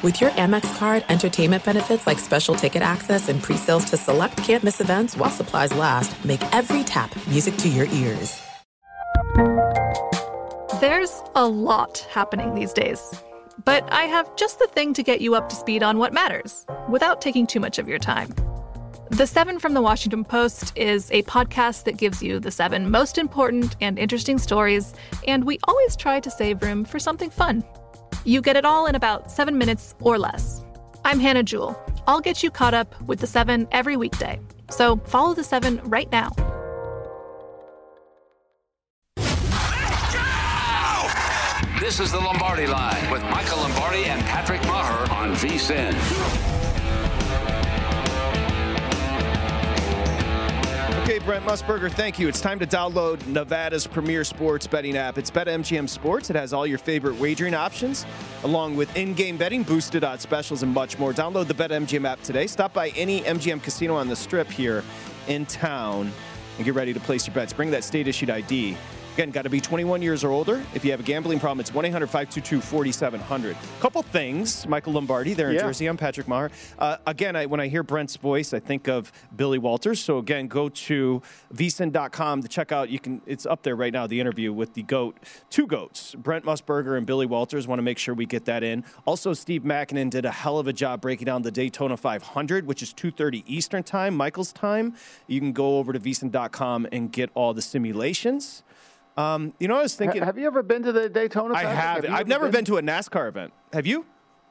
With your Amex card, entertainment benefits like special ticket access and pre-sales to select campus events while supplies last, make every tap music to your ears. There's a lot happening these days, but I have just the thing to get you up to speed on what matters without taking too much of your time. The Seven from the Washington Post is a podcast that gives you the seven most important and interesting stories, and we always try to save room for something fun. You get it all in about seven minutes or less. I'm Hannah Jewell. I'll get you caught up with the seven every weekday. So follow the seven right now. This is the Lombardi Line with Michael Lombardi and Patrick Meagher on VSIN. Okay, Brent Musburger, thank you. It's time to download Nevada's premier sports betting app. It's BetMGM Sports. It has all your favorite wagering options, along with in-game betting, boosted odds specials, and much more. Download the BetMGM app today. Stop by any MGM casino on the Strip here in town and get ready to place your bets. Bring that state-issued ID. Again, got to be 21 years or older. If you have a gambling problem, it's 1 800 522 4700. Couple things, Michael Lombardi there in Yeah. Jersey. I'm Patrick Meagher. Uh, again, I, when I hear Brent's voice, I think of Billy Walters. So again, go to vsin.com to check out. You can. It's up there right now. The interview with the goat, two goats, Brent Musburger and Billy Walters. Want to make sure we get that in. Also, Steve Makinen did a hell of a job breaking down the Daytona 500, which is 2:30 Eastern time, Michael's time. You can go over to vsin.com and get all the simulations. Um, you know, I was thinking. Have you ever been to the Daytona? I Patrick? have. I've ever never been to a NASCAR event. Have you?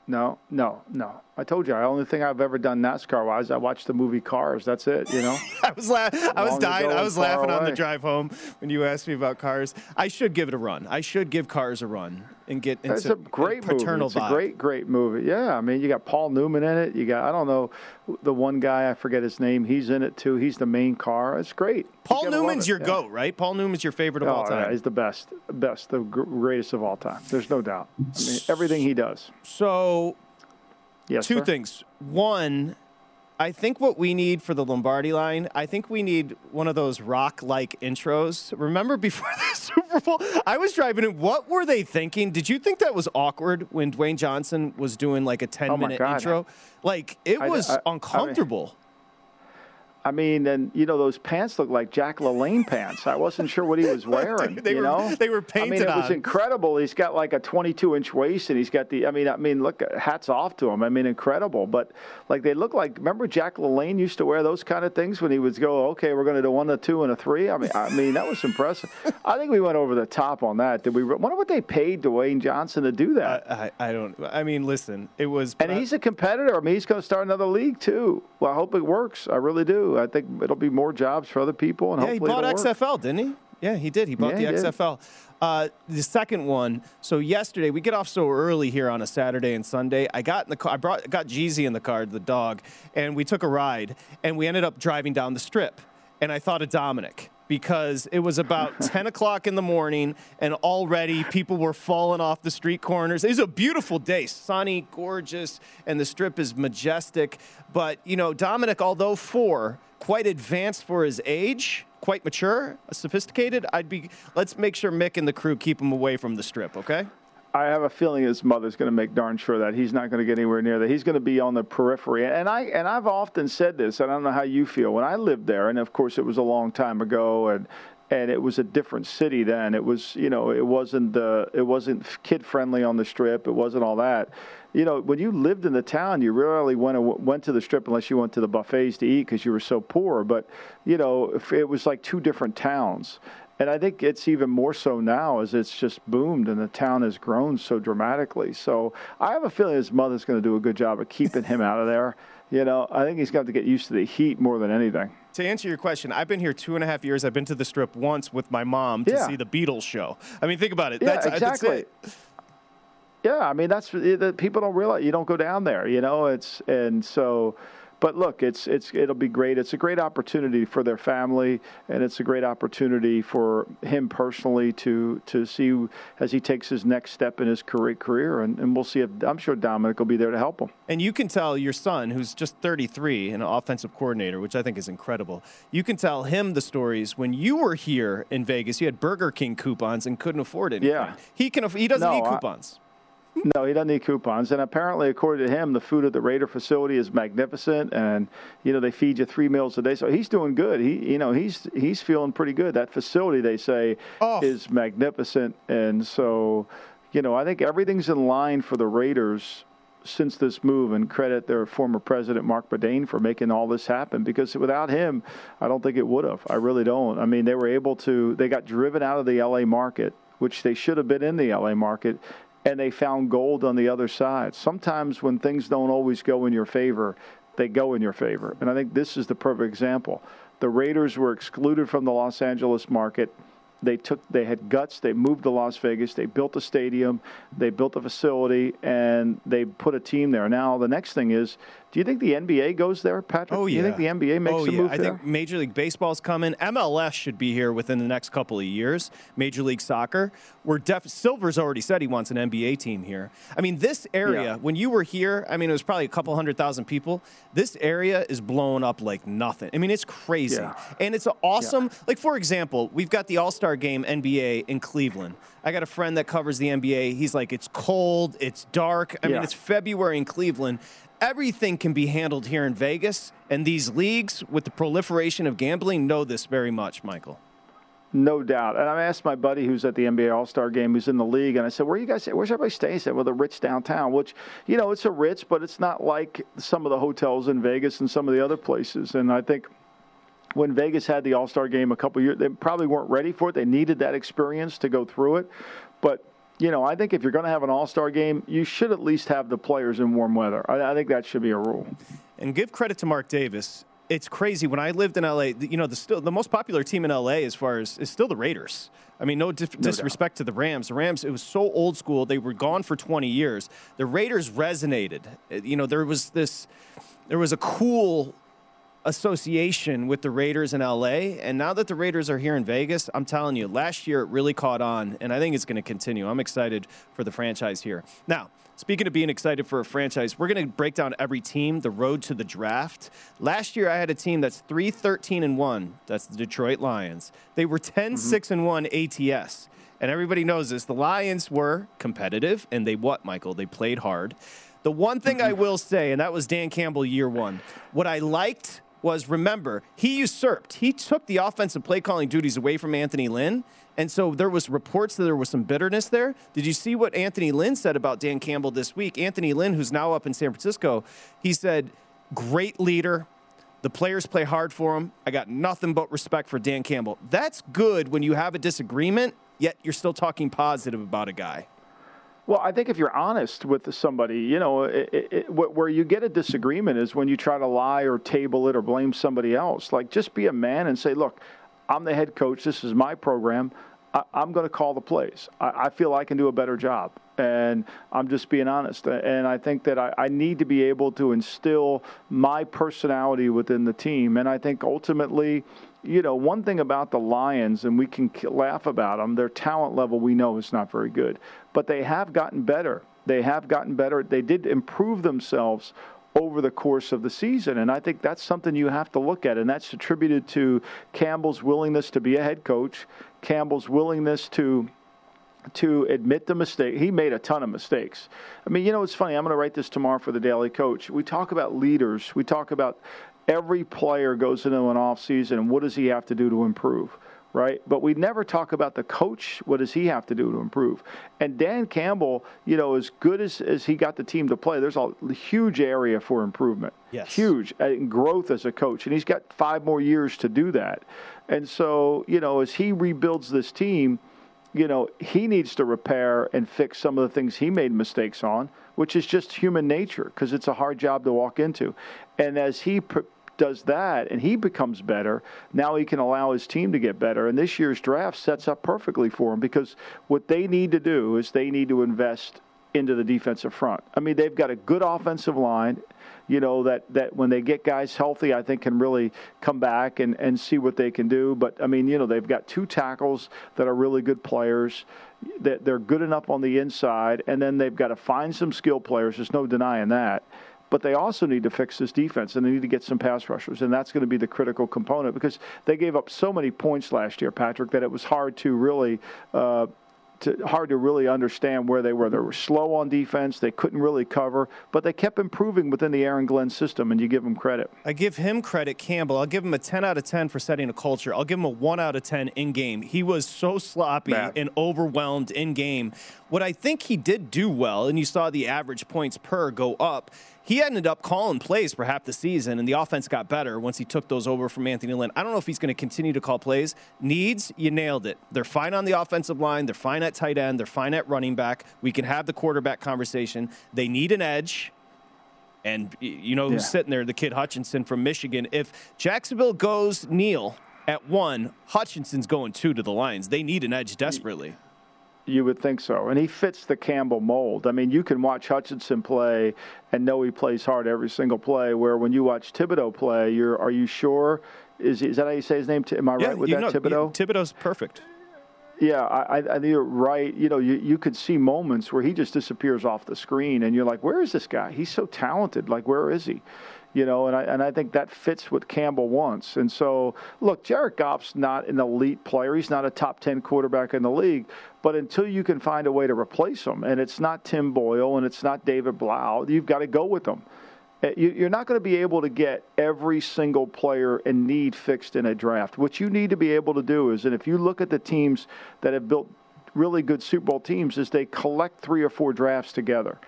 No, no, no. I told you, the only thing I've ever done NASCAR wise, I watched the movie Cars. That's it. You know. I was la- I was dying. I was laughing on the drive home when you asked me about cars. I should give it a run. I should give Cars a run and get into It's a great movie. paternal It's a great, great movie. Yeah, I mean, you got Paul Newman in it. You got I don't know the one guy I forget his name. He's in it too. He's the main car. It's great. Paul Newman's your yeah. goat, right? Paul Newman's your favorite of Oh, all yeah, time. he's the best, best, the greatest of all time. There's no doubt. I mean, everything he does. so, Yes, two sir? things. One, I think what we need for the Lombardi line, I think we need one of those rock-like intros. Remember before the Super Bowl, I was driving in. What were they thinking? Did you think that was awkward when Dwayne Johnson was doing like a Oh, ten-minute God. intro? Like it I- was I- I mean- uncomfortable. I mean, and you know those pants look like Jack LaLanne pants. I wasn't sure what he was wearing. They you were- know, they were painted. I mean, painted it was incredible. He's got like a 22-inch waist, and he's got the. I mean, I mean, look, hats off to him. I mean, incredible. But like they look like. Remember, Jack LaLanne used to wear those kind of things when he would go, "Okay, we're going to do one, a two, and a three. I mean, I mean that was impressive. I think we went over the top on that. Did we? Wonder what they paid Dwayne Johnson to do that. I, I don't. I mean, listen, it was. And he's a competitor. I mean, he's going to start another league too. Well, I hope it works. I really do. I think it'll be more jobs for other people, and yeah, he bought it'll work. XFL, didn't he? Yeah, he did. He bought Yeah, the did. XFL. Uh, the second one. So yesterday we get off so early here on a Saturday and Sunday. I got in the car. I brought got Jeezy in the car, the dog, and we took a ride. And we ended up driving down the strip. And I thought of Dominic because it was about 10 o'clock in the morning, and already people were falling off the street corners. It was a beautiful day, sunny, gorgeous, and the strip is majestic. But you know, Dominic, although four, quite advanced for his age, quite mature, sophisticated. I'd be. Let's make sure Mick and the crew keep him away from the strip. Okay. I have a feeling his mother's going to make darn sure that he's not going to get anywhere near that. He's going to be on the periphery. And I and I've often said this. And I don't know how you feel when I lived there. And of course, it was a long time ago, and and it was a different city then. It was you know it wasn't the it wasn't kid friendly on the strip. It wasn't all that. You know, when you lived in the town, you rarely went went to the strip unless you went to the buffets to eat because you were so poor. But you know, it was like two different towns. And I think it's even more so now as it's just boomed and the town has grown so dramatically. So I have a feeling his mother's going to do a good job of keeping him out of there. You know, I think he's got to get used to the heat more than anything. To answer your question, I've been here two and a half years. I've been to the strip once with my mom to Yeah. see the Beatles show. I mean, think about it. Yeah, that's, that's exactly. it. Yeah, I mean that's that people don't realize you don't go down there. You know, it's and so. But look, it's it's it'll be great. It's a great opportunity for their family, and it's a great opportunity for him personally to to see as he takes his next step in his career. career and, and we'll see if I'm sure Dominic will be there to help him. And you can tell your son, who's just 33 an offensive coordinator, which I think is incredible. You can tell him the stories when you were here in Vegas. You had Burger King coupons and couldn't afford anything. Yeah. He can. He doesn't No, need I- coupons. No, he doesn't need coupons. And apparently, according to him, the food at the Raider facility is magnificent, and you know they feed you three meals a day. So he's doing good. He, you know, he's he's feeling pretty good. That facility, they say, oh. is magnificent, and so, you know, I think everything's in line for the Raiders since this move and credit their former president Marc Badain for making all this happen because without him I don't think it would have I really don't I mean they were able to they got driven out of the LA market which they should have been in the LA market and they found gold on the other side. Sometimes when things don't always go in your favor they go in your favor. And I think this is the perfect example. The Raiders were excluded from the Los Angeles market. They took they had guts. They moved to las vegas. They built a stadium. They built a facility and they put a team there. Now the next thing is do you think the NBA goes there, Patrick? Oh yeah. Do you think the NBA makes oh, a yeah. move I there? think Major League Baseball's coming. MLS should be here within the next couple of years. Major League Soccer. We're def- Silver's already said he wants an NBA team here. I mean, this area yeah. when you were here, I mean, it was probably a couple hundred thousand people. This area is blowing up like nothing. I mean, it's crazy, yeah. and it's awesome. Like for example, we've got the All Star Game NBA in Cleveland. I got a friend that covers the NBA. He's like, it's cold, it's dark. I mean, it's February in Cleveland, everything can be handled here in Vegas, and these leagues, with the proliferation of gambling, know this very much, Michael. No doubt. And I asked my buddy who's at the NBA All Star game, who's in the league, and I said, "Where you guys? Where's everybody staying?" He said, "Well, the Ritz downtown." Which, you know, it's a Ritz, but it's not like some of the hotels in Vegas and some of the other places. And I think when Vegas had the All Star game a couple years, they probably weren't ready for it. They needed that experience to go through it, but you know, I think if you're going to have an All Star game, you should at least have the players in warm weather. I, I, think that should be a rule. And give credit to Mark Davis. It's crazy when I lived in LA. You know, the still the most popular team in LA as far as is still the Raiders. I mean, no, dis- no disrespect doubt. to the Rams. The Rams, it was so old school. They were gone for 20 years. The Raiders resonated. You know, there was this, there was a cool association with the Raiders in LA. And now that the Raiders are here in Vegas, I'm telling you, last year it really caught on, and I think it's going to continue. I'm excited for the franchise here. Now, Speaking of being excited for a franchise, we're going to break down every team, the road to the draft. Last year, I had a team that's 3 13 and 1. That's the Detroit Lions. They were 10 mm-hmm. 6 and 1 ATS. And everybody knows this. The Lions were competitive, and they what, Michael? They played hard. The one thing I mm-hmm. will say, and that was Dan Campbell year one, what I liked was remember he usurped he took the offensive play calling duties away from anthony lynn and so there was reports that there was some bitterness there. Did you see what anthony lynn said about dan campbell this week? Anthony lynn who's now up in san francisco he said great leader. The players play hard for him. I got nothing but respect for dan campbell. That's good when you have a disagreement yet you're still talking positive about a guy well, I think if you're honest with somebody, you know, it, it, where you get a disagreement is when you try to lie or table it or blame somebody else. Like, just be a man and say, look, I'm the head coach. This is my program. I, am going to call the plays. I, I, feel I can do a better job. And I'm just being honest. And I think that I, I need to be able to instill my personality within the team. And I think ultimately, you know, one thing about the Lions, and we can laugh about them, their talent level we know is not very good, but they have gotten better. They have gotten better. They did improve themselves over the course of the season. And I think that's something you have to look at. And that's attributed to Campbell's willingness to be a head coach, Campbell's willingness to to admit the mistake. He made a ton of mistakes. I mean, you know, it's funny. I'm going to write this tomorrow for the Daily Coach. We talk about leaders. We talk about every player goes into an off season and what does he have to do to improve right? But we never talk about the coach what does he have to do to improve? And dan campbell you know as good as, as he got the team to play there's a huge area for improvement. Yes. huge uh, growth as a coach and he's got five more years to do that. And so you know as he rebuilds this team you know he needs to repair and fix some of the things he made mistakes on which is just human nature because it's a hard job to walk into. And as he does that and he becomes better, now he can allow his team to get better. And this year's draft sets up perfectly for him because what they need to do is they need to invest into the defensive front. I mean, they've got a good offensive line, you know, that, that when they get guys healthy, I think can really come back and, and see what they can do. But, I mean, you know, they've got two tackles that are really good players. That they're good enough on the inside, and then they've got to find some skill players. There's no denying that. But they also need to fix this defense, and they need to get some pass rushers, and that's going to be the critical component because they gave up so many points last year, Patrick, that it was hard to really. Uh, to, hard to really understand where they were. They were slow on defense. They couldn't really cover, but they kept improving within the Aaron Glenn system, and you give them credit. I give him credit, Campbell. I'll give him a 10 out of 10 for setting a culture. I'll give him a 1 out of 10 in game. He was so sloppy Bad. and overwhelmed in game. What I think he did do well, and you saw the average points per go up, he ended up calling plays for half the season, and the offense got better once he took those over from Anthony Lynn. I don't know if he's going to continue to call plays. Needs, you nailed it. They're fine on the offensive line. They're fine at tight end. They're fine at running back. We can have the quarterback conversation. They need an edge. And you know who's yeah. sitting there? The kid Hutchinson from Michigan. If Jacksonville goes Neal at one, Hutchinson's going two to the Lions. They need an edge desperately. You would think so. And he fits the Campbell mold. I mean, you can watch Hutchinson play and know he plays hard every single play, where when you watch Thibodeaux play, you're are you sure? Is, is that how you say his name? Am I yeah, right with that, know, Thibodeaux? Thibodeaux's perfect. Yeah, I, I think you're right. You know, you, you could see moments where he just disappears off the screen, and you're like, where is this guy? He's so talented. Like, where is he? You know, and I, and I think that fits what Campbell wants. And so, look, Jared Goff's not an elite player. He's not a top 10 quarterback in the league. But until you can find a way to replace him, and it's not Tim Boyle and it's not David Blough, you've got to go with them. Uh, you're not going to be able to get every single player and need fixed in a draft. What you need to be able to do is, and if you look at the teams that have built really good Super Bowl teams, is they collect three or four drafts together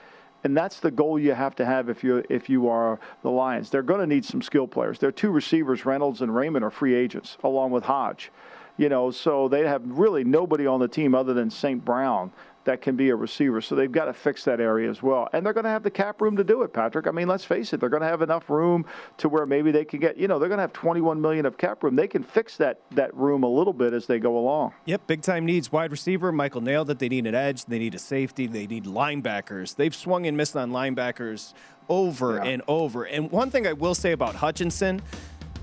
and that's the goal you have to have if you if you are the Lions. They're going to need some skill players. Their two receivers, Reynolds and Raymond, are free agents, along with Hodge. You know, so they have really nobody on the team other than St. Brown that can be a receiver. So they've got to fix that area as well. And they're going to have the cap room to do it, Patrick. I mean, let's face it, they're going to have enough room to where maybe they can get, you know, they're going to have 21 million of cap room. They can fix that that room a little bit as they go along. Yep, big time needs wide receiver. Michael nailed it. They need an edge, they need a safety, they need linebackers. They've swung and missed on linebackers over yeah. and over. And one thing I will say about Hutchinson,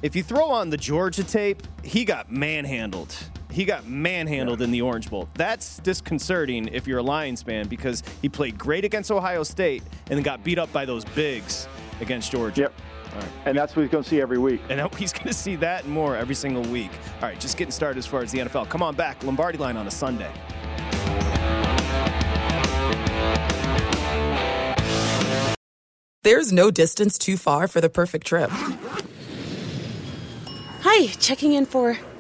if you throw on the Georgia tape, he got manhandled he got manhandled yeah. in the Orange Bowl. That's disconcerting if you're a Lions fan because he played great against Ohio State and then got beat up by those bigs against Georgia. Yep. Right. And that's what he's going to see every week. And he's going to see that and more every single week. All right, just getting started as far as the NFL. Come on back, Lombardi line on a Sunday. There's no distance too far for the perfect trip. Hi, checking in for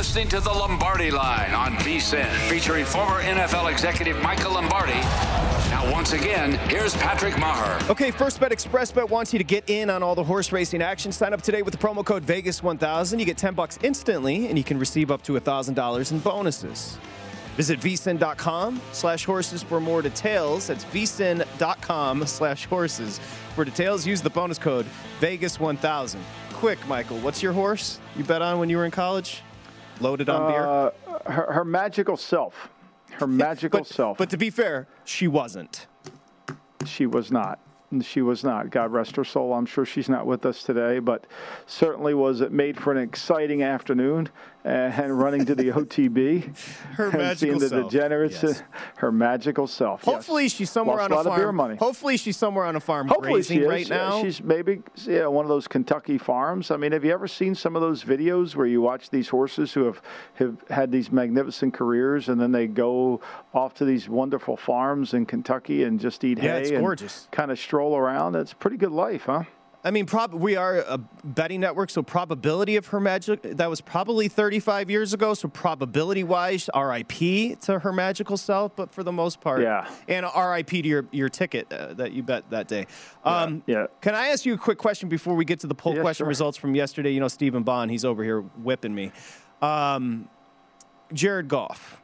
Listening to the Lombardi Line on VSIN, featuring former NFL executive Michael Lombardi. Now, once again, here's Patrick Meagher. Okay, First Bet Express Bet wants you to get in on all the horse racing action. Sign up today with the promo code Vegas1000. You get 10 bucks instantly, and you can receive up to $1,000 in bonuses. Visit vsin.com slash horses for more details. That's vsin.com slash horses. For details, use the bonus code Vegas1000. Quick, Michael, what's your horse you bet on when you were in college? Loaded on beer? Uh, her, her, magical self. Her magical but, self. But to be fair, she wasn't. She was not. She was not. God rest her soul. I'm sure she's not with us today, but certainly was it made for an exciting afternoon Uh, and running to the OTB. her magical the self. Degenerates, yes. her magical self. Hopefully yes. she's somewhere Lost on a, a farm. money. Hopefully she's somewhere on a farm Hopefully grazing she is. right now. She's maybe yeah, one of those Kentucky farms. I mean, have you ever seen some of those videos where you watch these horses who have, have had these magnificent careers and then they go off to these wonderful farms in Kentucky and just eat yeah, hay it's gorgeous. kind of stroll around? It's pretty good life, huh? I mean, prob- we are a betting network, so probability of her magic that was probably 35 years ago. So probability wise, RIP to her magical self, but for the most part, yeah. And RIP to your your ticket uh, that you bet that day. Um, yeah, yeah. Can I ask you a quick question before we get to the poll yeah, question sure. results from yesterday? You know, Stephen Bond, he's over here whipping me. Um, Jared Goff.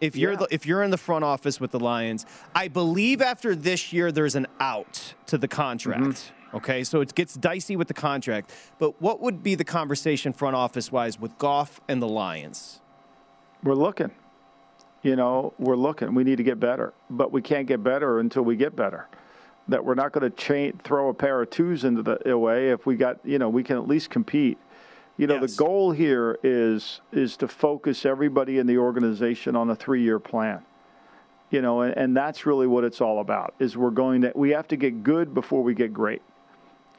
If you're Yeah. the, if you're in the front office with the Lions, I believe after this year there's an out to the contract. Mm-hmm. Okay, so it gets dicey with the contract. But what would be the conversation front office wise with Goff and the Lions? We're looking. You know, we're looking. We need to get better, but we can't get better until we get better. That we're not going to cha- throw a pair of twos into the away if we got, you know, we can at least compete. You know, Yes. the goal here is is to focus everybody in the organization on a three-year plan. You know, and, and that's really what it's all about. Is we're going to we have to get good before we get great,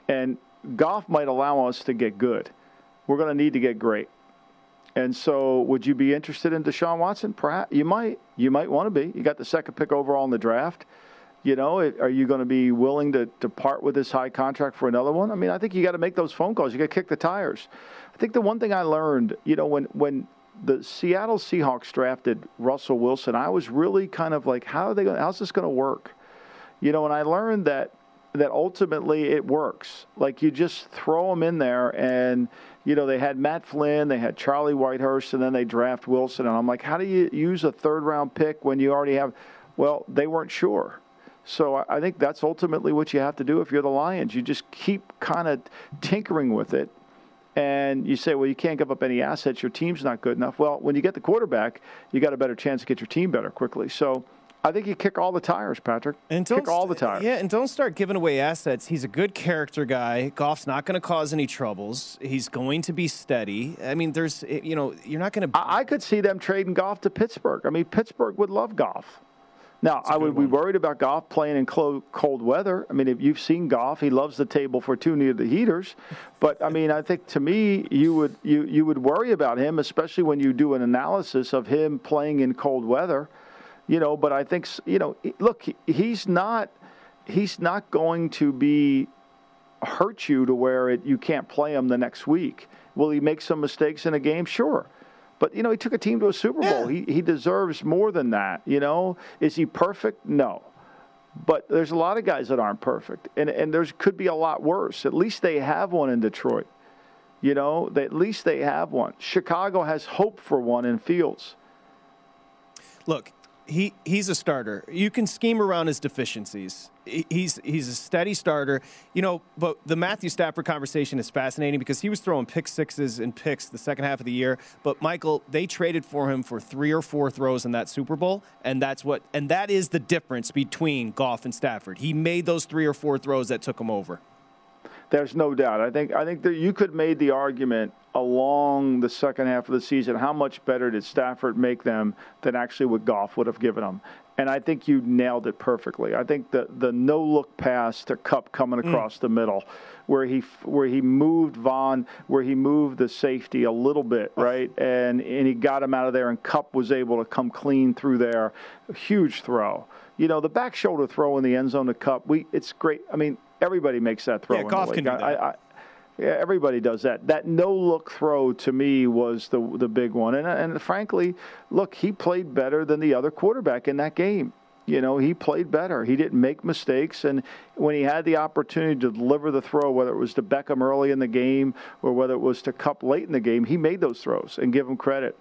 and Goff might allow us to get good. We're going to need to get great. And so, would you be interested in Deshaun Watson? Perhaps you might. You might want to be. You got the second pick overall in the draft. You know, are you going to be willing to, to part with this high contract for another one? I mean, I think you got to make those phone calls. You got to kick the tires. I think the one thing I learned, you know, when when the Seattle Seahawks drafted Russell Wilson, I was really kind of like, how are they going? How's this going to work? You know, and I learned that that ultimately it works. Like you just throw them in there, and you know they had Matt Flynn, they had Charlie Whitehurst, and then they draft Wilson. And I'm like, how do you use a third round pick when you already have? Well, they weren't sure. So I- think that's ultimately what you have to do if you're the Lions. You just keep kind of tinkering with it. And you say, well, you can't give up any assets. Your team's not good enough. Well, when you get the quarterback, you got a better chance to get your team better quickly. So I think you kick all the tires, Patrick. And don't kick all the tires. Yeah, and don't start giving away assets. He's a good character guy. Goff's not going to cause any troubles. He's going to be steady. I mean, there's, eh, you know, you're not going to. I, I could see them trading Goff to Pittsburgh. I mean, Pittsburgh would love Goff. Now, I would be worried about Goff playing in cold weather. I mean, if you've seen Goff, he loves the table for two near the heaters. But I mean, I think to me, you would you you would worry about him, especially when you do an analysis of him playing in cold weather. You know, but I think you know, look, he's not he's not going to be hurt you to where it you can't play him the next week. Will he make some mistakes in a game? Sure. But you know, he took a team to a Super Bowl. He he deserves more than that, you know? Is he perfect? No. But there's a lot of guys that aren't perfect. And and there's could be a lot worse. At least they have one in Detroit. You know, they, at least they have one. Chicago has hope for one in Fields. Look, he he's a starter. You can scheme around his deficiencies. He's he's a steady starter. You know, but the Matthew Stafford conversation is fascinating because he was throwing pick sixes and picks the second half of the year. But Michael, they traded for him for three or four throws in that Super Bowl, and that's what and that is the difference between Goff and Stafford. He made those three or four throws that took him over. There's no doubt. I think I think that you could made the argument along the second half of the season how much better did Stafford make them than actually what Goff would have given them. And I think you nailed it perfectly. I think the the no look pass to Kupp coming mm. across the middle, where he where he moved Vonn, where he moved the safety a little bit, right, and and he got him out of there, and Kupp was able to come clean through there. Huge throw. You know the back shoulder throw in the end zone to Kupp. We it's great. I mean everybody makes that throw. Yeah, Goff can do I- I- yeah, everybody does that. That no look throw to me was the the big one, and and frankly, look, he played better than the other quarterback in that game. You know, he played better. He didn't make mistakes, and when he had the opportunity to deliver the throw, whether it was to Beckham early in the game or whether it was to Kupp late in the game, he made those throws and give him credit.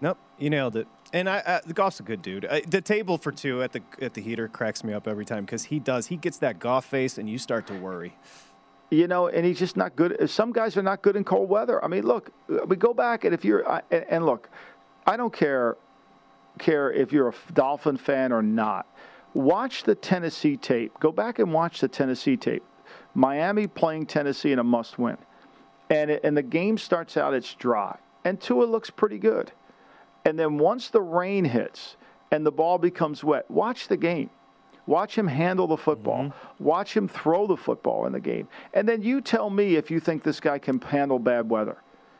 Nope, you nailed it. And I, the Goff's a good dude. I, the table for two at the at the heater cracks me up every time because he does. He gets that Goff face, and you start to worry. you know, and he's just not good. Some guys are not good in cold weather. I mean, look, we go back and if you're I- and, and look, I don't care care if you're a Dolphin fan or not. Watch the Tennessee tape. Go back and watch the Tennessee tape. Miami playing Tennessee in a must-win, and it, and the game starts out it's dry, and Tua looks pretty good, and then once the rain hits and the ball becomes wet, watch the game. Watch him handle the football. Mm-hmm. Watch him throw the football in the game. And then you tell me if you think this guy can handle bad weather.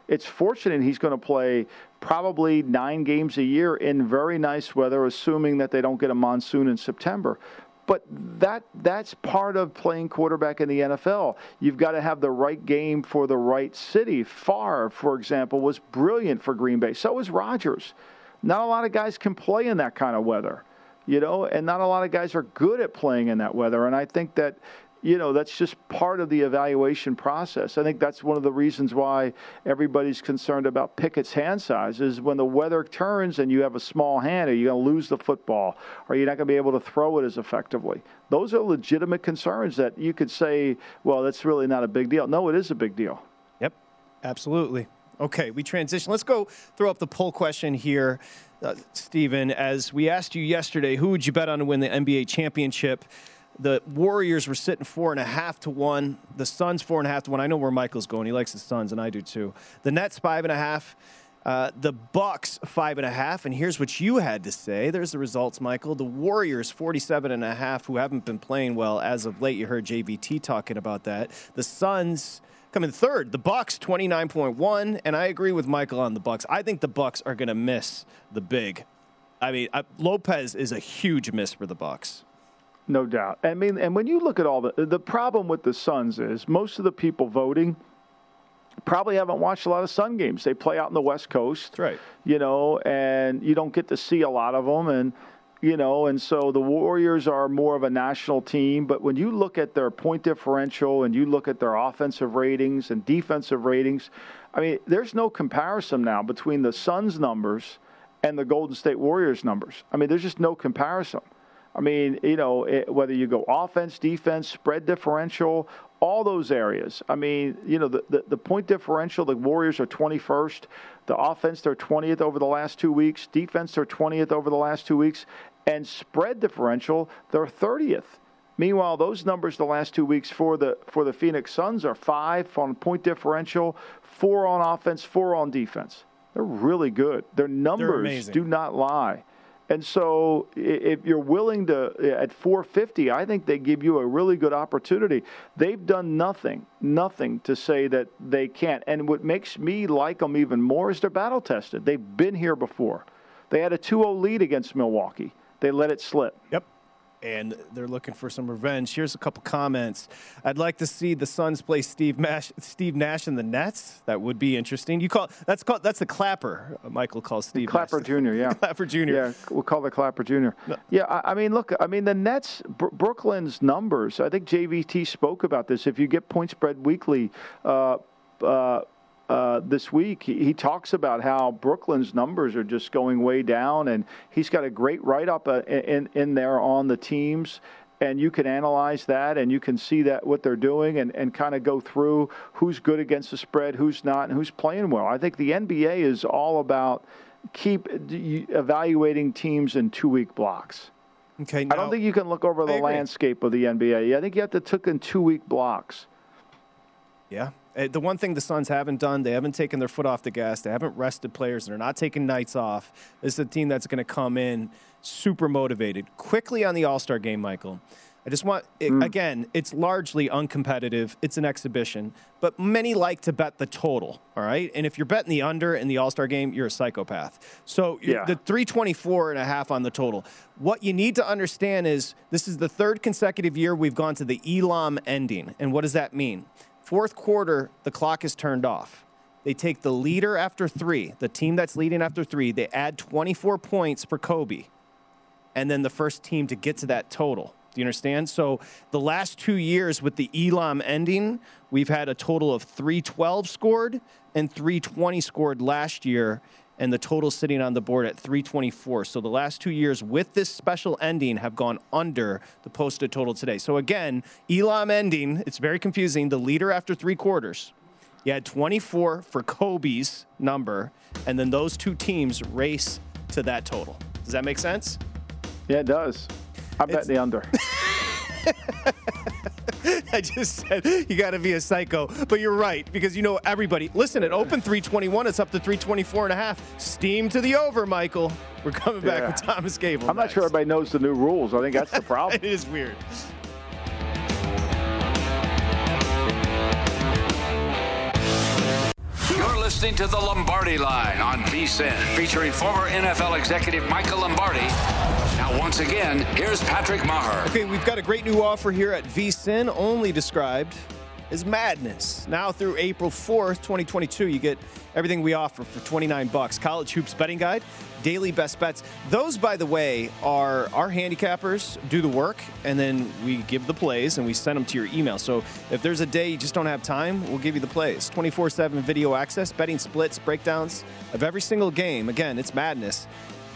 It's fortunate he's going to play probably nine games a year in very nice weather, assuming that they don't get a monsoon in September. But that that's part of playing quarterback in the NFL. You've got to have the right game for the right city. Favre, for example, was brilliant for Green Bay. So was Rodgers. Not a lot of guys can play in that kind of weather, you know, and not a lot of guys are good at playing in that weather. And I think that you know, that's just part of the evaluation process. I think that's one of the reasons why everybody's concerned about Pickett's hand size is when the weather turns and you have a small hand, are you going to lose the football? Are you're not going to be able to throw it as effectively? Those are legitimate concerns that you could say, well, that's really not a big deal. No, it is a big deal. Yep, absolutely. Okay, we transition. Let's go throw up the poll question here, uh, Stephen. As we asked you yesterday, who would you bet on to win the NBA championship? The Warriors were sitting four and a half to one. The Suns four and a half to one. I know where Michael's going. He likes the Suns, and I do too. The Nets five and a half. Uh, the Bucks five and a half, and here's what you had to say. There's the results, Michael. The Warriors 47 and a half, who haven't been playing well as of late. You heard JVT talking about that. The Suns coming third. The Bucks 29.1, and I agree with Michael on the Bucks. I think the Bucks are going to miss the big. I mean, uh, Lopez is a huge miss for the Bucks. No doubt. I mean, and when you look at all the the problem with the Suns is most of the people voting probably haven't watched a lot of Sun games. They play out in the West Coast, That's right? You know, and you don't get to see a lot of them, and you know, and so the Warriors are more of a national team. But when you look at their point differential and you look at their offensive ratings and defensive ratings, I mean, there's no comparison now between the Suns numbers and the Golden State Warriors numbers. I mean, there's just no comparison. I mean, you know, it, whether you go offense, defense, spread differential, all those areas. I mean, you know, the, the, the, point differential, the Warriors are 21st. The offense, they're 20th over the last two weeks. Defense, they're 20th over the last two weeks. And spread differential, they're 30th. Meanwhile, those numbers the last two weeks for the for the Phoenix Suns are five on point differential, four on offense, four on defense. They're really good. Their numbers do not lie. And so, if you're willing to, at 450, I think they give you a really good opportunity. They've done nothing, nothing to say that they can't. And what makes me like them even more is they're battle tested. They've been here before. They had a 2 0 lead against Milwaukee, they let it slip. Yep and they're looking for some revenge. Here's a couple comments. I'd like to see the Suns play Steve Nash, Steve Nash in the Nets. That would be interesting. You call that's called that's the Clapper. Michael calls Steve Clapper Nash. Jr. Yeah, Clapper Jr. Yeah, we'll call the Clapper Jr. No. Yeah, I, I, mean, look, I mean the Nets, Br- Brooklyn's numbers. I think JVT spoke about this. If you get point spread weekly. Uh, uh, uh, this week, he, he, talks about how Brooklyn's numbers are just going way down, and he's got a great write up uh, in, in there on the teams. And you can analyze that, and you can see that what they're doing, and, and kind of go through who's good against the spread, who's not, and who's playing well. I think the NBA is all about keep evaluating teams in two week blocks. Okay, now, I don't think you can look over the landscape of the NBA. I think you have to took in two week blocks. Yeah, the one thing the Suns haven't done, they haven't taken their foot off the gas. They haven't rested players. They're not taking nights off. This is a team that's going to come in super motivated. Quickly on the All Star game, Michael. I just want, it, mm. again, it's largely uncompetitive. It's an exhibition, but many like to bet the total, all right? And if you're betting the under in the All Star game, you're a psychopath. So yeah. the 324 and a half on the total. What you need to understand is this is the third consecutive year we've gone to the Elam ending. And what does that mean? Fourth quarter, the clock is turned off. They take the leader after three, the team that's leading after three, they add 24 points for Kobe, and then the first team to get to that total. Do you understand? So the last two years with the Elam ending, we've had a total of 312 scored and 320 scored last year and the total sitting on the board at 324. So the last two years with this special ending have gone under the posted total today. So again, Elam ending, it's very confusing. The leader after three quarters. You had 24 for Kobe's number, and then those two teams race to that total. Does that make sense? Yeah, it does. I bet the under. I just said you got to be a psycho, but you're right because you know everybody. Listen, it opened 321, it's up to 324 and a half. Steam to the over, Michael. We're coming back yeah. with Thomas Gable. I'm next. not sure everybody knows the new rules. I think that's the problem. it is weird. You're listening to the Lombardi Line on VSIN, featuring former NFL executive Michael Lombardi. Once again, here's Patrick Meagher. Okay, we've got a great new offer here at VSIN, only described as madness. Now through April 4th, 2022, you get everything we offer for 29 bucks. College Hoops Betting Guide, daily best bets. Those, by the way, are our handicappers do the work, and then we give the plays and we send them to your email. So if there's a day you just don't have time, we'll give you the plays. 24 7 video access, betting splits, breakdowns of every single game. Again, it's madness.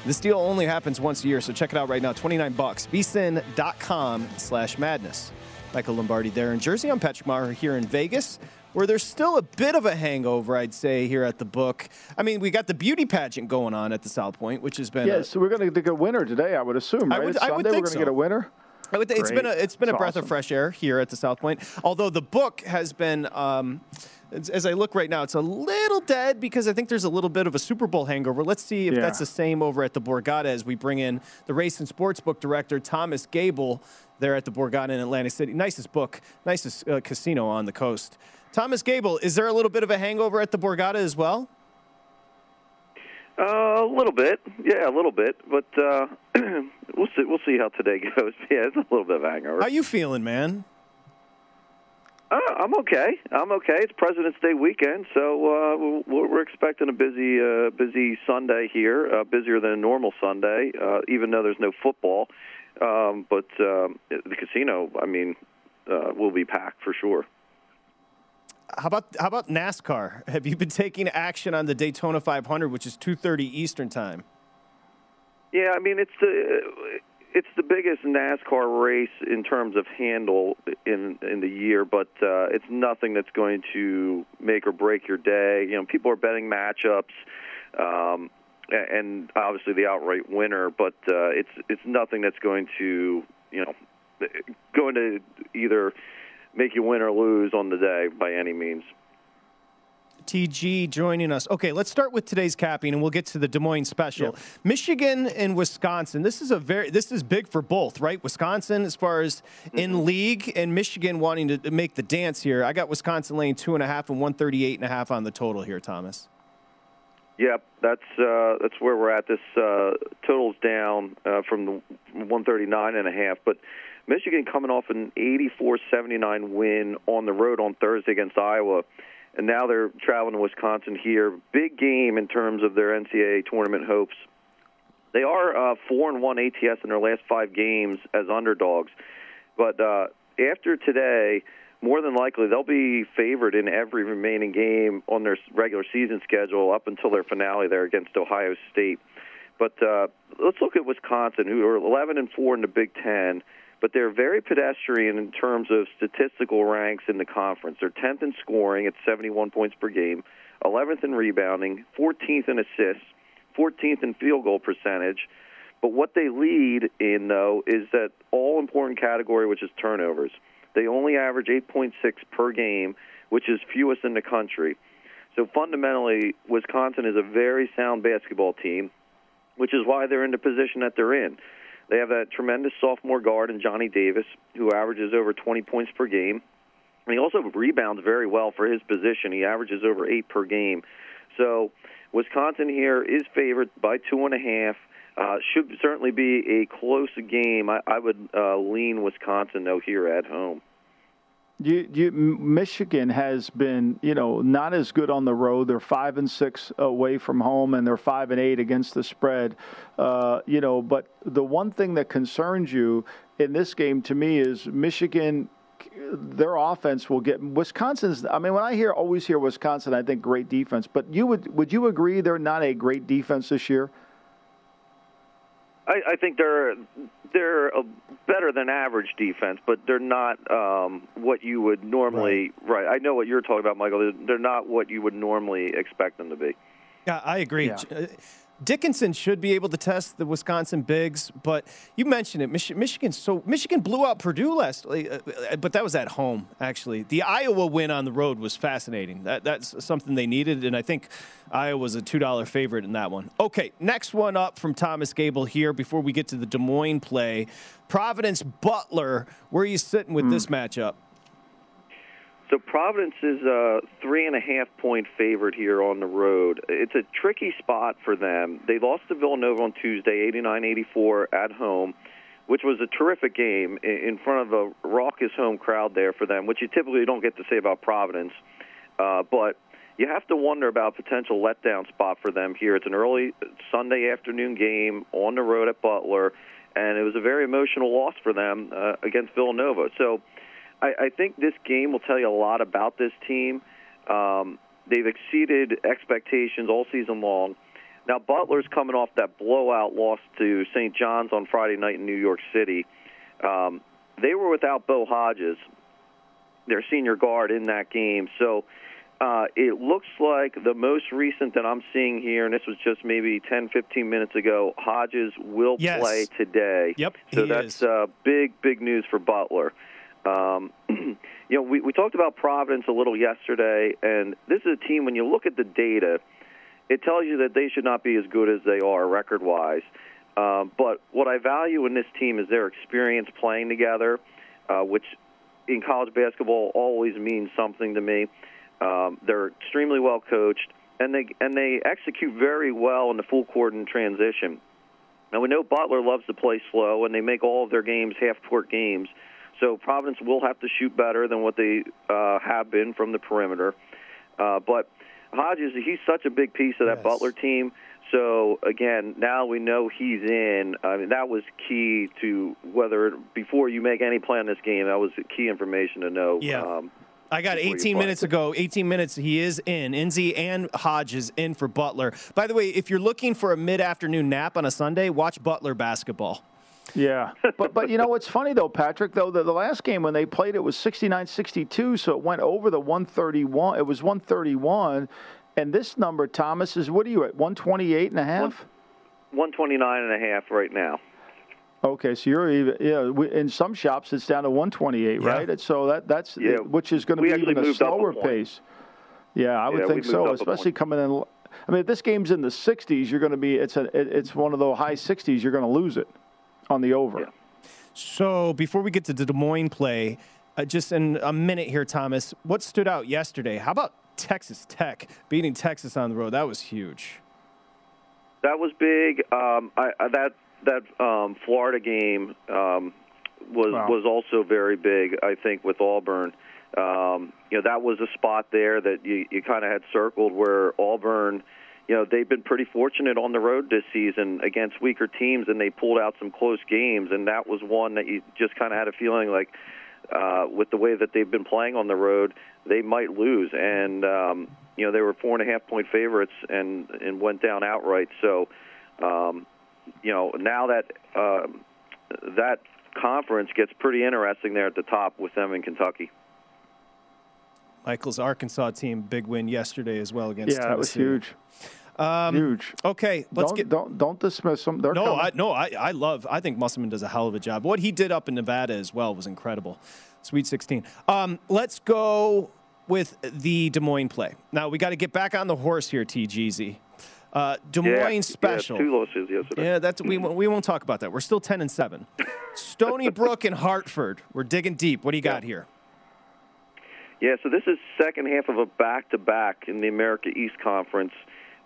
This deal only happens once a year, so check it out right now. 29 bucks. vsin.com slash madness. Michael Lombardi there in Jersey. I'm Patrick Meagher here in Vegas, where there's still a bit of a hangover, I'd say, here at the book. I mean, we got the beauty pageant going on at the South Point, which has been. Yeah, a, so we're going to get a winner today, I would assume, right? I would, I would think we're going to so. get a winner. Would, it's been a it's been a breath awesome. of fresh air here at the South Point. Although the book has been, um, as, as I look right now, it's a little dead because I think there's a little bit of a Super Bowl hangover. Let's see if Yeah. that's the same over at the Borgata as we bring in the race and sports book director Thomas Gable there at the Borgata in Atlantic City. Nicest book, nicest uh, casino on the coast. Thomas Gable, is there a little bit of a hangover at the Borgata as well? Uh, a little bit, yeah, a little bit, but uh, we'll see. We'll see how today goes. Yeah, it's a little bit of a hangover. How you feeling, man? Uh, I'm okay. I'm okay. It's President's Day weekend, so uh, we're, we're expecting a busy, uh, busy Sunday here, uh, busier than a normal Sunday, uh, even though there's no football. Um, but um, the casino, I mean, uh, will be packed for sure. How about how about NASCAR? Have you been taking action on the Daytona 500, which is 2:30 Eastern time? Yeah, I mean it's the it's the biggest NASCAR race in terms of handle in in the year, but uh, it's nothing that's going to make or break your day. You know, people are betting matchups, um, and obviously the outright winner, but uh, it's it's nothing that's going to you know going to either make you win or lose on the day by any means. TG joining us. Okay, let's start with today's capping, and we'll get to the Des Moines special. Michigan and Wisconsin. This is a very this is big for both, right? Wisconsin, as far as in league, and Michigan wanting to make the dance here. I got Wisconsin laying two and a half and one thirty eight and a half on the total here, Thomas. Yep, that's uh, that's where we're at. This uh, totals down uh, from the 139 and a half, but Michigan coming off an 84-79 win on the road on Thursday against Iowa, and now they're traveling to Wisconsin here. Big game in terms of their NCAA tournament hopes. They are uh, four and one ATS in their last five games as underdogs, but uh, after today, more than likely they'll be favored in every remaining game on their regular season schedule up until their finale there against Ohio State. But uh, let's look at Wisconsin, who are 11 and four in the Big Ten, but they're very pedestrian in terms of statistical ranks in the conference. They're 10th in scoring at 71 points per game, 11th in rebounding, 14th in assists, 14th in field goal percentage. But what they lead in, though, is that all important category, which is turnovers. They only average 8.6 per game, which is fewest in the country. So fundamentally, Wisconsin is a very sound basketball team, which is why they're in the position that they're in. They have that tremendous sophomore guard in Johnny Davis, who averages over 20 points per game. And he also rebounds very well for his position. He averages over eight per game. So Wisconsin here is favored by two and a half. Uh, should certainly be a close game. I, I would uh, lean Wisconsin though here at home. You, you, Michigan has been, you know, not as good on the road. They're five and six away from home, and they're five and eight against the spread. Uh, you know, but the one thing that concerns you in this game to me is Michigan. Their offense will get Wisconsin's. I mean, when I hear always hear Wisconsin, I think great defense. But you would would you agree they're not a great defense this year? I, I think they're they're a better than average defense, but they're not um, what you would normally. Right. I know what you're talking about, Michael. They're, they're not what you would normally expect them to be. Yeah, I agree. Yeah. Dickinson should be able to test the Wisconsin bigs, but you mentioned it. Mich- Michigan, so Michigan blew out Purdue last, uh, uh, but that was at home. Actually, the Iowa win on the road was fascinating. That, that's something they needed, and I think Iowa was a two dollar favorite in that one. Okay, next one up from Thomas Gable here. Before we get to the Des Moines play, Providence Butler. Where are you sitting with this matchup? So Providence is a three and a half point favorite here on the road. It's a tricky spot for them. They lost to Villanova on Tuesday, 89-84 at home, which was a terrific game in front of a raucous home crowd there for them, which you typically don't get to say about Providence. Uh, but you have to wonder about potential letdown spot for them here. It's an early Sunday afternoon game on the road at Butler, and it was a very emotional loss for them uh, against Villanova. So I, I think this game will tell you a lot about this team. Um, they've exceeded expectations all season long. Now Butler's coming off that blowout loss to St. John's on Friday night in New York City. Um, they were without Bo Hodges, their senior guard, in that game. So uh, it looks like the most recent that I'm seeing here, and this was just maybe 10, 15 minutes ago, Hodges will yes. play today. Yep, so that's uh, big, big news for Butler. Um, you know, we, we talked about Providence a little yesterday, and this is a team, when you look at the data, it tells you that they should not be as good as they are record wise. Um, but what I value in this team is their experience playing together, uh, which in college basketball always means something to me. Um, they're extremely well coached, and they and they execute very well in the full court and transition. Now we know Butler loves to play slow, and they make all of their games half court games. So Providence will have to shoot better than what they uh, have been from the perimeter. Uh, but Hodges, he's such a big piece of that yes. Butler team. So again, now we know he's in. I mean, that was key to whether before you make any play on this game. That was key information to know. Yeah. Um, I got 18 minutes ago. 18 minutes. He is in. Nze and Hodges in for Butler. By the way, if you're looking for a mid-afternoon nap on a Sunday, watch Butler basketball. Yeah, but but you know what's funny though, Patrick? Though the, the last game when they played it was 69-62, so it went over the 131. It was 131, and this number, Thomas, is what are you at? 128 and a half. 129 and a half right now. Okay, so you're even yeah. In some shops, it's down to 128, Yeah. right? And so that that's Yeah, which is going to we be even a moved up a slower pace. Yeah, I would Yeah, think so, especially coming in. I mean, if this game's in the 60s, you're going to be. It's a. it- It's one of the high 60s. You're going to lose it on the over. Yeah. So before we get to the Des Moines play, uh, just in a minute here, Thomas, what stood out yesterday? How about Texas Tech beating Texas on the road? That was huge. That was big. Um, I, I, that that um, Florida game um, was Wow. was also very big. I think with Auburn, um, you know that was a spot there that you, you kind of had circled where Auburn, you know, they've been pretty fortunate on the road this season against weaker teams, and they pulled out some close games, and that was one that you just kind of had a feeling like. Uh, with the way that they've been playing on the road, they might lose. And um, you know they were four and a half point favorites and and went down outright. So um, you know now that um, that conference gets pretty interesting there at the top with them in Kentucky. Michael's Arkansas team, big win yesterday as well against Yeah, that was huge. Um, huge. Okay, let's don't, get. don't don't dismiss them. They're No, coming. I, no, I, I love. I think Musselman does a hell of a job. What he did up in Nevada as well was incredible. Sweet 16. Um, let's go with the Des Moines play. Now we got to get back on the horse here, TGZ. Uh, Des Yeah, Moines special. Yeah, two losses yesterday. Yeah, that's we we won't talk about that. We're still ten and seven. Stony Brook and Hartford. We're digging deep. What do you got here? Yeah, so this is second half of a back-to-back in the America East Conference.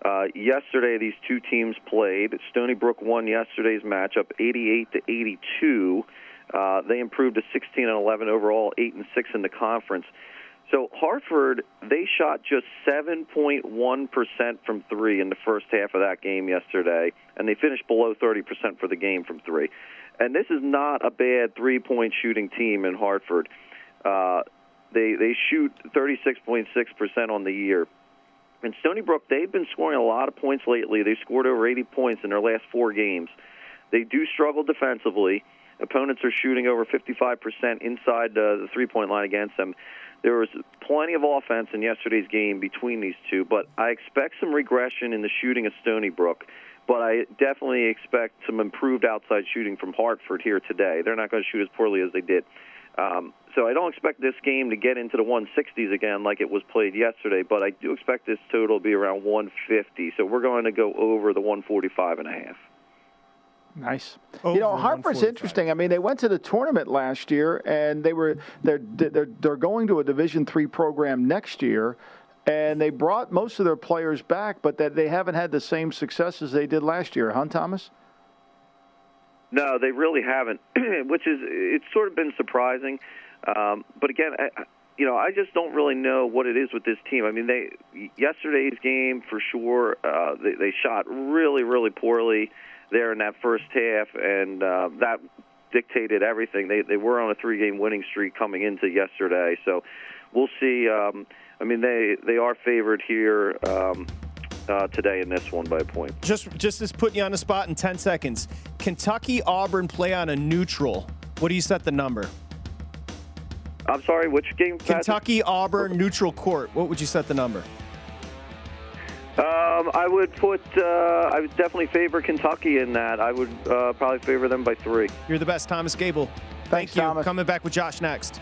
Uh, yesterday, these two teams played. Stony Brook won yesterday's matchup, 88 to 82. Uh, they improved to 16 and 11 overall, 8 and 6 in the conference. So Hartford, they shot just 7.1% from three in the first half of that game yesterday, and they finished below 30% for the game from three. And this is not a bad three-point shooting team in Hartford. Uh, they they shoot 36.6% on the year. And Stony Brook, they've been scoring a lot of points lately. They scored over 80 points in their last four games. They do struggle defensively. Opponents are shooting over 55% inside uh, the three-point line against them. There was plenty of offense in yesterday's game between these two, but I expect some regression in the shooting of Stony Brook. But I definitely expect some improved outside shooting from Hartford here today. They're not going to shoot as poorly as they did. Um, so I don't expect this game to get into the 160s again like it was played yesterday, but I do expect this total to be around 150. So we're going to go over the 145 and a half. Nice. Over you know, Hartford's interesting. I mean, they went to the tournament last year, and they were they're they're they're going to a Division three program next year, and they brought most of their players back, but that they haven't had the same success as they did last year, huh, Thomas? No, they really haven't, which is it's sort of been surprising. Um, but again, I, you know, I just don't really know what it is with this team. I mean, they yesterday's game for sure. Uh, they, they shot really, really poorly there in that first half, and uh, that dictated everything. They they were on a three-game winning streak coming into yesterday, so we'll see. Um, I mean, they they are favored here. Um, uh, today in this one by a point. Just just as putting you on the spot in 10 seconds. Kentucky Auburn play on a neutral. What do you set the number? I'm sorry, which game? Kentucky Auburn neutral court. What would you set the number? Um, I would put. Uh, I would definitely favor Kentucky in that. I would uh, probably favor them by three. You're the best, Thomas Gable. Thank Thanks, you. Thomas. Coming back with Josh next.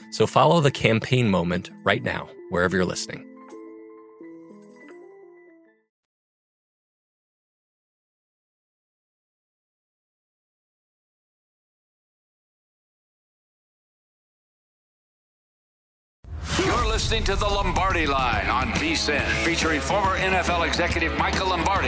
So follow the Campaign Moment right now, wherever you're listening. You're listening to the Lombardi Line on VSIN, featuring former NFL executive Michael Lombardi.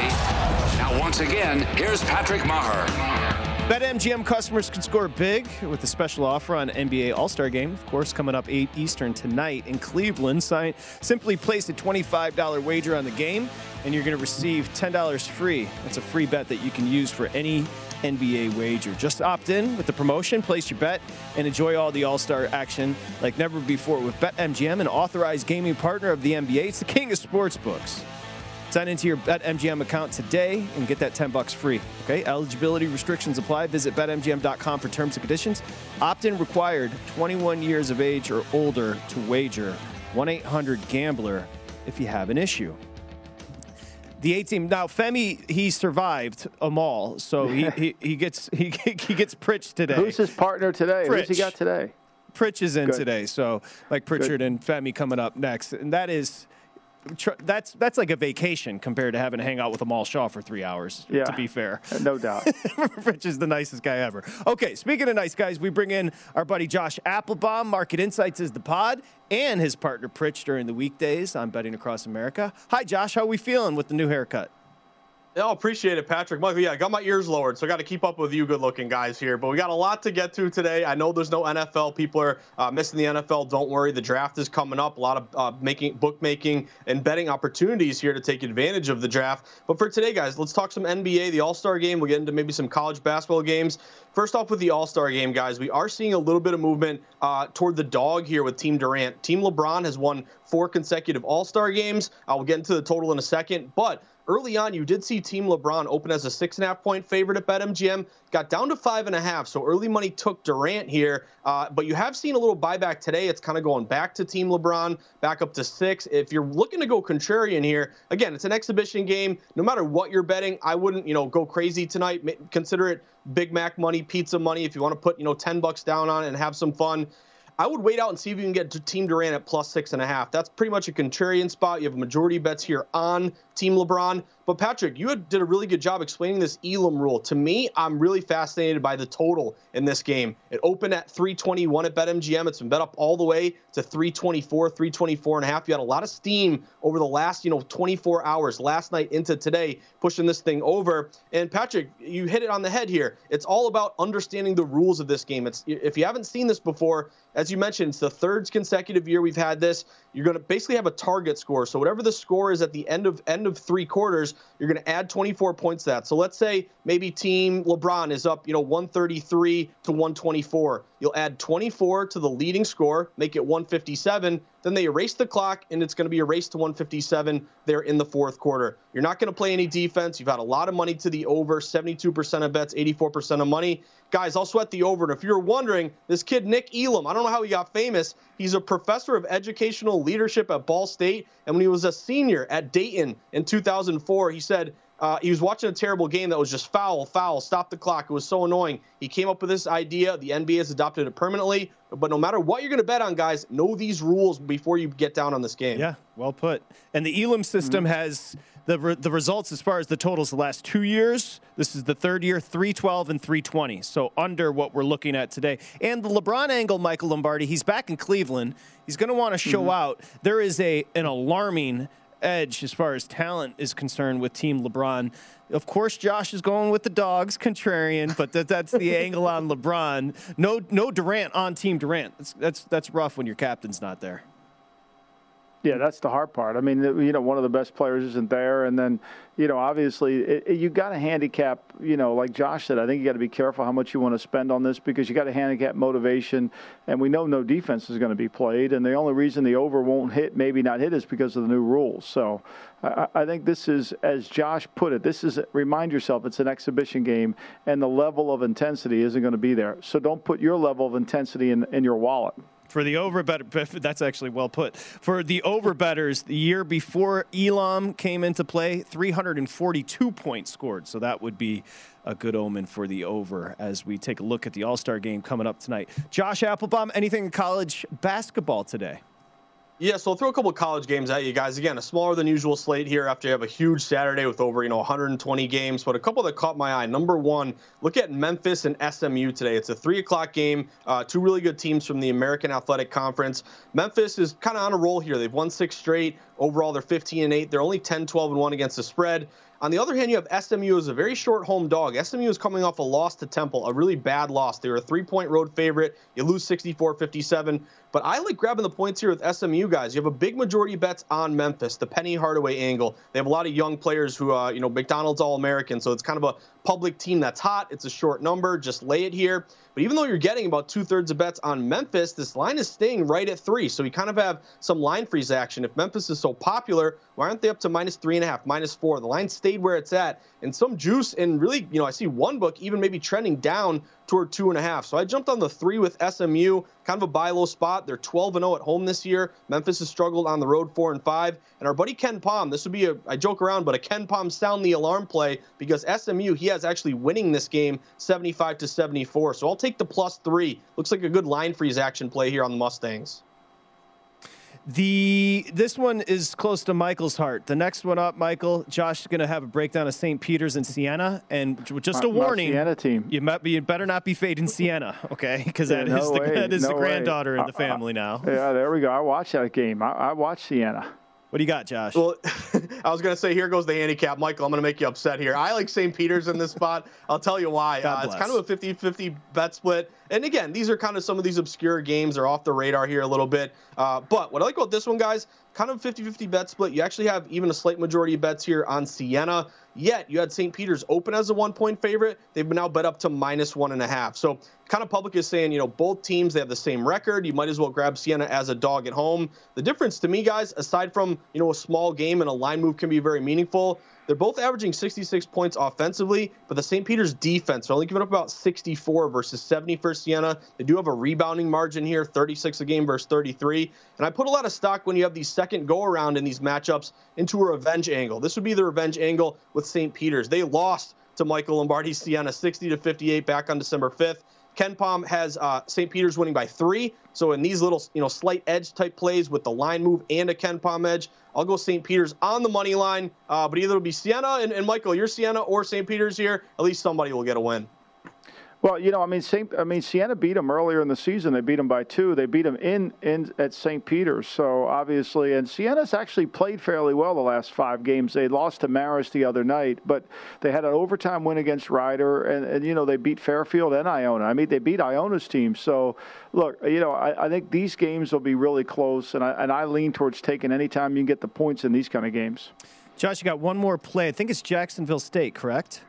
Now, once again, here's Patrick Meagher. BetMGM customers can score big with a special offer on NBA All Star Game, of course, coming up 8 Eastern tonight in Cleveland. Sign, simply place a $25 wager on the game, and you're going to receive $10 free. That's a free bet that you can use for any NBA wager. Just opt in with the promotion, place your bet, and enjoy all the All Star action like never before with BetMGM, an authorized gaming partner of the NBA. It's the king of sportsbooks. Sign into your BetMGM account today and get that 10 bucks free. Okay, eligibility restrictions apply. Visit betmgm.com for terms and conditions. Opt-in required 21 years of age or older to wager. 1-800-GAMBLER if you have an issue. The A team now. Femi he survived Amal, so he, he, he gets he he gets Pritch today. Who's his partner today? Pritch. Who's he got today? Pritch is in Good. today, so like Pritchard Good. and Femi coming up next, and that is that's that's like a vacation compared to having to hang out with Amal Shaw for three hours. Yeah, to be fair, uh, no doubt. Rich is the nicest guy ever. Okay, speaking of nice guys, we bring in our buddy Josh Applebaum. Market Insights is the pod, and his partner Pritch during the weekdays on Betting Across America. Hi, Josh. How are we feeling with the new haircut? Yeah, appreciate it, Patrick. Michael, yeah, I got my ears lowered, so I got to keep up with you good looking guys here. But we got a lot to get to today. I know there's no NFL. People are uh, missing the NFL. Don't worry. The draft is coming up. A lot of uh, making bookmaking and betting opportunities here to take advantage of the draft. But for today, guys, let's talk some NBA, the All Star game. We'll get into maybe some college basketball games. First off, with the All Star game, guys, we are seeing a little bit of movement uh, toward the dog here with Team Durant. Team LeBron has won four consecutive All Star games. I will get into the total in a second. But early on, you did see Team LeBron open as a six and a half point favorite at BetMGM, got down to five and a half. So early money took Durant here, uh, but you have seen a little buyback today. It's kind of going back to Team LeBron, back up to six. If you're looking to go contrarian here, again, it's an exhibition game. No matter what you're betting, I wouldn't, you know, go crazy tonight. Consider it Big Mac money, pizza money. If you want to put, you know, ten bucks down on it and have some fun. I would wait out and see if you can get Team Durant at plus six and a half. That's pretty much a contrarian spot. You have a majority bets here on Team LeBron. But Patrick, you did a really good job explaining this Elam rule. To me, I'm really fascinated by the total in this game. It opened at 321 at BetMGM. It's been bet up all the way to 324, 324 and a half. You had a lot of steam over the last, you know, 24 hours, last night into today, pushing this thing over. And Patrick, you hit it on the head here. It's all about understanding the rules of this game. It's if you haven't seen this before, as you mentioned, it's the third consecutive year we've had this. You're going to basically have a target score. So whatever the score is at the end of end of three quarters, you're going to add 24 points to that. So let's say maybe team LeBron is up, you know, 133 to 124. You'll add 24 to the leading score, make it 157. Then they erase the clock, and it's going to be erased to 157 there in the fourth quarter. You're not going to play any defense. You've had a lot of money to the over, 72% of bets, 84% of money. Guys, I'll sweat the over. And if you're wondering, this kid, Nick Elam, I don't know how he got famous. He's a professor of educational leadership at Ball State. And when he was a senior at Dayton in 2004, he said, uh, he was watching a terrible game that was just foul, foul, stop the clock. It was so annoying. He came up with this idea. The NBA has adopted it permanently. But no matter what you're going to bet on, guys, know these rules before you get down on this game. Yeah, well put. And the Elam system mm-hmm. has the re- the results as far as the totals the last two years. This is the third year, 312 and 320. So under what we're looking at today. And the LeBron angle, Michael Lombardi, he's back in Cleveland. He's going to want to show mm-hmm. out. There is a an alarming edge as far as talent is concerned with Team LeBron. Of course, Josh is going with the dogs, contrarian, but that, that's the angle on LeBron. No, no Durant on Team Durant. That's, that's that's rough when your captain's not there. Yeah, that's the hard part. I mean, you know, one of the best players isn't there, and then, you know, obviously, it, it, you got to handicap. You know, like Josh said, I think you got to be careful how much you want to spend on this because you got to handicap motivation, and we know no defense is going to be played, and the only reason the over won't hit, maybe not hit, is because of the new rules. So, I, I think this is, as Josh put it, this is remind yourself it's an exhibition game, and the level of intensity isn't going to be there. So don't put your level of intensity in in your wallet. For the over better, that's actually well put. For the over betters, the year before Elam came into play, 342 points scored. So that would be a good omen for the over as we take a look at the All Star game coming up tonight. Josh Applebaum, anything in college basketball today? Yeah, so I'll throw a couple college games at you guys. Again, a smaller than usual slate here after you have a huge Saturday with over, you know, 120 games. But a couple that caught my eye. Number one, look at Memphis and SMU today. It's a three o'clock game. Uh, two really good teams from the American Athletic Conference. Memphis is kind of on a roll here. They've won six straight. Overall, they're 15 and 8. They're only 10, 12 and 1 against the spread. On the other hand, you have SMU as a very short home dog. SMU is coming off a loss to Temple, a really bad loss. They were a three point road favorite. You lose 64 57. But I like grabbing the points here with SMU guys. You have a big majority bets on Memphis, the Penny Hardaway angle. They have a lot of young players who, uh, you know, McDonald's All American. So it's kind of a public team that's hot. It's a short number. Just lay it here. But even though you're getting about two thirds of bets on Memphis, this line is staying right at three. So you kind of have some line freeze action. If Memphis is so popular, why aren't they up to minus three and a half, minus four? The line stayed where it's at, and some juice. And really, you know, I see one book even maybe trending down toward two and a half. So I jumped on the three with SMU, kind of a buy low spot. They're 12 and 0 at home this year. Memphis has struggled on the road four and five. And our buddy KenPom, this would be a I joke around, but a KenPom sound the alarm play because SMU he has actually winning this game 75 to 74. So I'll take the plus three. Looks like a good line freeze action play here on the Mustangs. The this one is close to Michael's heart. The next one up, Michael, Josh is going to have a breakdown of St. Peter's and Siena, and just a warning, Siena team. You might be, you better not be fading Siena, okay? Because that yeah, no is the, that is no the granddaughter way. in the uh, uh, family now. Yeah, there we go. I watched that game. I, I watched Siena. What do you got, Josh? Well, I was going to say, here goes the handicap. Michael, I'm going to make you upset here. I like St. Peter's in this spot. I'll tell you why. Uh, it's kind of a 50 50 bet split. And again, these are kind of some of these obscure games. They're off the radar here a little bit. Uh, but what I like about this one, guys, kind of 50 50 bet split. You actually have even a slight majority of bets here on Siena. Yet you had St. Peter's open as a one point favorite. They've been now bet up to minus one and a half. So kind of public is saying, you know, both teams they have the same record. You might as well grab Siena as a dog at home. The difference to me, guys, aside from you know a small game and a line move can be very meaningful. They're both averaging 66 points offensively, but the St. Peter's defense are only giving up about 64 versus 70 for Siena. They do have a rebounding margin here, 36 a game versus 33. And I put a lot of stock when you have the second go around in these matchups into a revenge angle. This would be the revenge angle with St. Peter's. They lost to Michael Lombardi Siena 60 to 58 back on December 5th. KenPom has uh, St. Peter's winning by three. So in these little, you know, slight edge type plays with the line move and a KenPom edge, I'll go St. Peter's on the money line. Uh, but either it'll be Siena and, and Michael, you're Siena or St. Peter's here. At least somebody will get a win. Well, you know, I mean, Saint, I mean, Siena beat them earlier in the season. They beat them by two. They beat them in, in at St. Peter's. So obviously, and Siena's actually played fairly well the last five games. They lost to Marist the other night, but they had an overtime win against Rider, and, and you know they beat Fairfield and Iona. I mean, they beat Iona's team. So look, you know, I, I think these games will be really close, and I and I lean towards taking any time you can get the points in these kind of games. Josh, you got one more play. I think it's Jacksonville State, correct?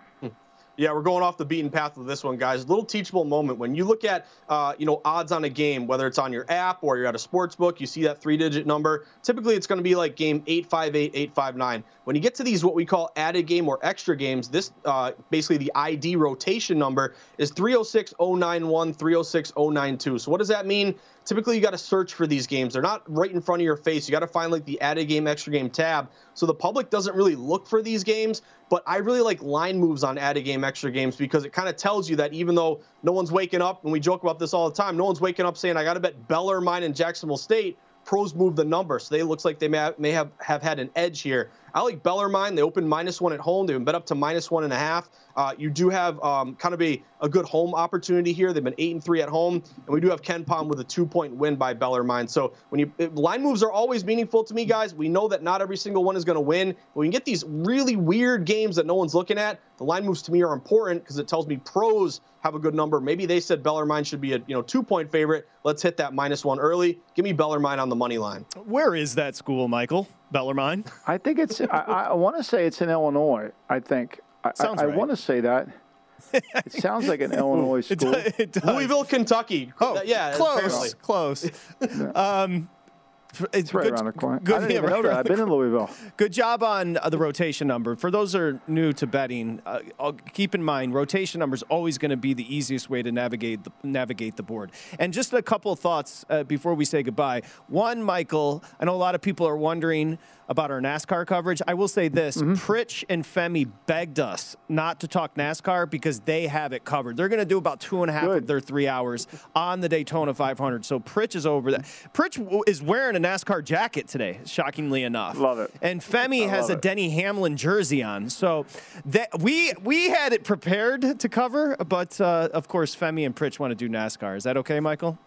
Yeah, we're going off the beaten path with this one, guys. Little teachable moment when you look at, uh, you know, odds on a game, whether it's on your app or you're at a sports book, you see that three-digit number. Typically, it's going to be like game eight five eight eight five nine. When you get to these what we call added game or extra games, this uh, basically the ID rotation number is 306091, 306092. So what does that mean? Typically you got to search for these games. They're not right in front of your face. You got to find like the added game, extra game tab. So the public doesn't really look for these games, but I really like line moves on added game, extra games because it kind of tells you that even though no one's waking up, and we joke about this all the time, no one's waking up saying, I got to bet Bellarmine and Jacksonville State. Pros move the number, so they looks like they may have, may have, have had an edge here. I like Bellarmine. They opened minus one at home. They've been bet up to minus one and a half. Uh, you do have um, kind of a, a good home opportunity here. They've been eight and three at home, and we do have KenPom with a two point win by Bellarmine. So when you line moves are always meaningful to me, guys. We know that not every single one is going to win. When you get these really weird games that no one's looking at, the line moves to me are important because it tells me pros have a good number. Maybe they said Bellarmine should be a you know two point favorite. Let's hit that minus one early. Give me Bellarmine on the money line. Where is that school, Michael? Bellarmine? I think it's. I, I want to say it's in Illinois. I think. Sounds I, right. I want to say that. It sounds like an Illinois school. It, it does. Louisville, Kentucky. Oh, yeah, close, apparently. close. um, It's right around the corner. Good, I didn't yeah, even right know that. I've been in Louisville. Good job on uh, the rotation number. For those that are new to betting, uh, I'll keep in mind rotation number is always going to be the easiest way to navigate the, navigate the board. And just a couple of thoughts uh, before we say goodbye. One, Michael, I know a lot of people are wondering about our NASCAR coverage. I will say this: Mm-hmm. Pritch and Femi begged us not to talk NASCAR because they have it covered. They're going to do about two and a half of their three hours on the Daytona 500. So Pritch is over that. Pritch is wearing a NASCAR jacket today, shockingly enough. Love it. And Femi I has a it. Denny Hamlin jersey on. So that we we had it prepared to cover, but uh, of course Femi and Pritch want to do NASCAR. Is that okay, Michael?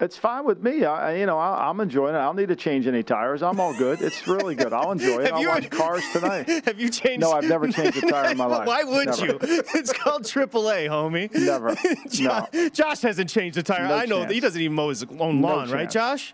It's fine with me. I, you know, I, I'm enjoying it. I don't need to change any tires. I'm all good. It's really good. I'll enjoy it. I'll you- watch cars tonight. Have you changed? No, I've never changed a tire in my life. Why would Never. you? It's called AAA, homie. Never. Jo- No. Josh hasn't changed a tire. No I know that he doesn't even mow his own No lawn, right. Josh?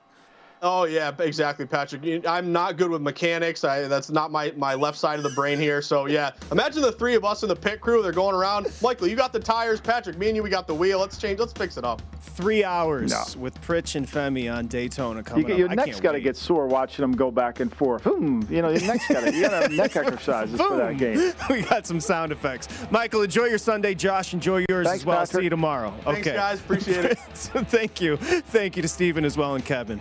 Oh yeah, exactly, Patrick. I'm not good with mechanics. I, that's not my, my left side of the brain here. So yeah, imagine the three of us in the pit crew. They're going around. Michael, you got the tires. Patrick, me and you, we got the wheel. Let's change. Let's fix it up. Three hours No. with Pritch and Femi on Daytona You, coming get- your up. I neck's can't got to get sore watching them go back and forth. Hmm. You know, your neck's got to. You got to have neck exercises for that game. we got some sound effects. Michael, enjoy your Sunday. Josh, enjoy yours Thanks, as well. Patrick. See you tomorrow. Thanks, okay. guys. Appreciate it. So Thank you. Thank you to Stephen as well and Kevin.